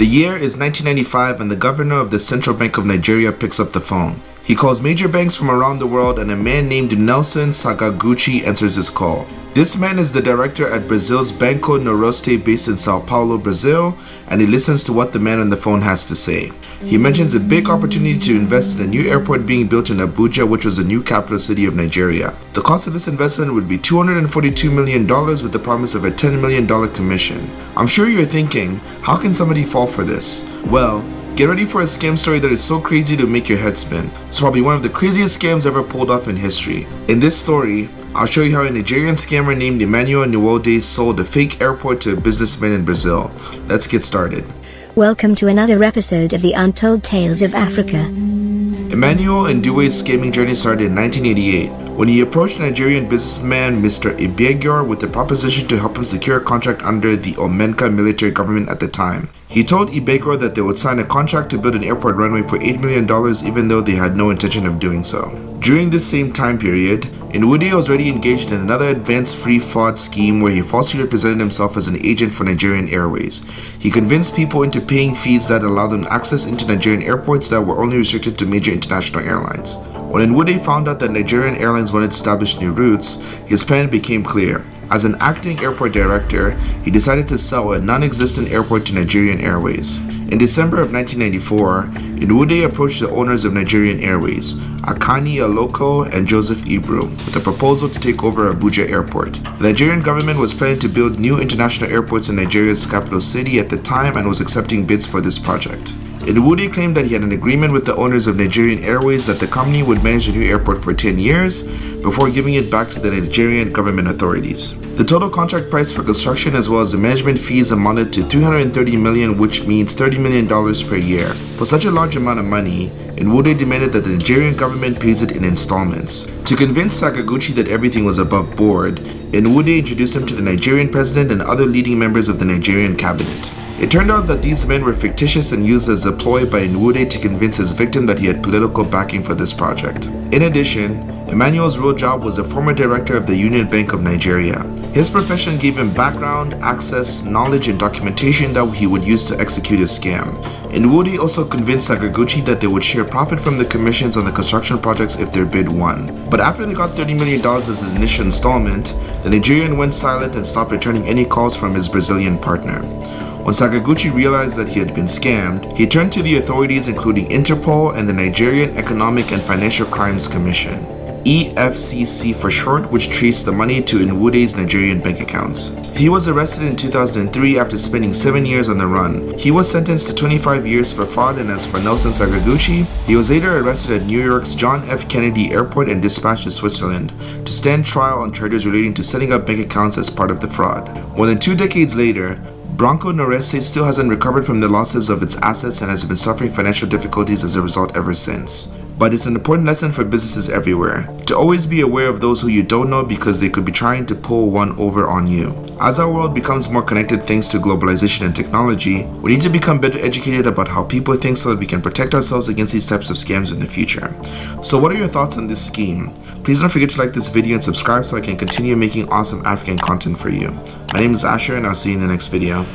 The year is 1995 and the governor of the Central Bank of Nigeria picks up the phone. He calls major banks from around the world and a man named Nelson Sakaguchi answers his call. This man is the director at Brazil's Banco Noroeste based in Sao Paulo, Brazil, and he listens to what the man on the phone has to say. He mentions a big opportunity to invest in a new airport being built in Abuja, which was the new capital city of Nigeria. The cost of this investment would be $242 million with the promise of a $10 million commission. I'm sure you're thinking, how can somebody fall for this? Well, Get ready for a scam story that is so crazy to make your head spin. It's probably one of the craziest scams ever pulled off in history. In this story, I'll show you how a Nigerian scammer named Emmanuel Nwude sold a fake airport to a businessman in Brazil. Let's get started. Welcome to another episode of the Untold Tales of Africa. Emmanuel Nwude's scamming journey started in 1988 when he approached Nigerian businessman Mr. Ibegor with a proposition to help him secure a contract under the Omenka military government at the time. He told Ibegor that they would sign a contract to build an airport runway for $8 million even though they had no intention of doing so. During this same time period, Nwude was already engaged in another advanced fee fraud scheme where he falsely represented himself as an agent for Nigerian Airways. He convinced people into paying fees that allowed them access into Nigerian airports that were only restricted to major international airlines. When Nwude found out that Nigerian Airlines wanted to establish new routes, his plan became clear. As an acting airport director, he decided to sell a non-existent airport to Nigerian Airways. In December of 1994, Nwude approached the owners of Nigerian Airways, Akani Aloko and Joseph Ibru, with a proposal to take over Abuja Airport. The Nigerian government was planning to build new international airports in Nigeria's capital city at the time and was accepting bids for this project. Nwude claimed that he had an agreement with the owners of Nigerian Airways that the company would manage the new airport for 10 years before giving it back to the Nigerian government authorities. The total contract price for construction as well as the management fees amounted to 330 million which means 30 million dollars per year. For such a large amount of money, Nwude demanded that the Nigerian government pays it in installments. To convince Sakaguchi that everything was above board, Nwude introduced him to the Nigerian president and other leading members of the Nigerian cabinet. It turned out that these men were fictitious and used as a ploy by Nwude to convince his victim that he had political backing for this project. In addition, Emmanuel's real job was a former director of the Union Bank of Nigeria. His profession gave him background, access, knowledge, and documentation that he would use to execute his scam. Nwude also convinced Sakaguchi that they would share profit from the commissions on the construction projects if their bid won. But after they got $30 million as his initial installment, the Nigerian went silent and stopped returning any calls from his Brazilian partner. When Sakaguchi realized that he had been scammed, he turned to the authorities including Interpol and the Nigerian Economic and Financial Crimes Commission. EFCC for short, which traced the money to Nwude's Nigerian bank accounts. He was arrested in 2003 after spending 7 years on the run. He was sentenced to 25 years for fraud and as for Nelson Sakaguchi, he was later arrested at New York's John F. Kennedy Airport and dispatched to Switzerland to stand trial on charges relating to setting up bank accounts as part of the fraud. More than two decades later, Banco Noroeste still hasn't recovered from the losses of its assets and has been suffering financial difficulties as a result ever since. But it's an important lesson for businesses everywhere to always be aware of those who you don't know because they could be trying to pull one over on you. As our world becomes more connected thanks to globalization and technology, we need to become better educated about how people think so that we can protect ourselves against these types of scams in the future. So what are your thoughts on this scheme? Please don't forget to like this video and subscribe so I can continue making awesome African content for you. My name is Asher and I'll see you in the next video.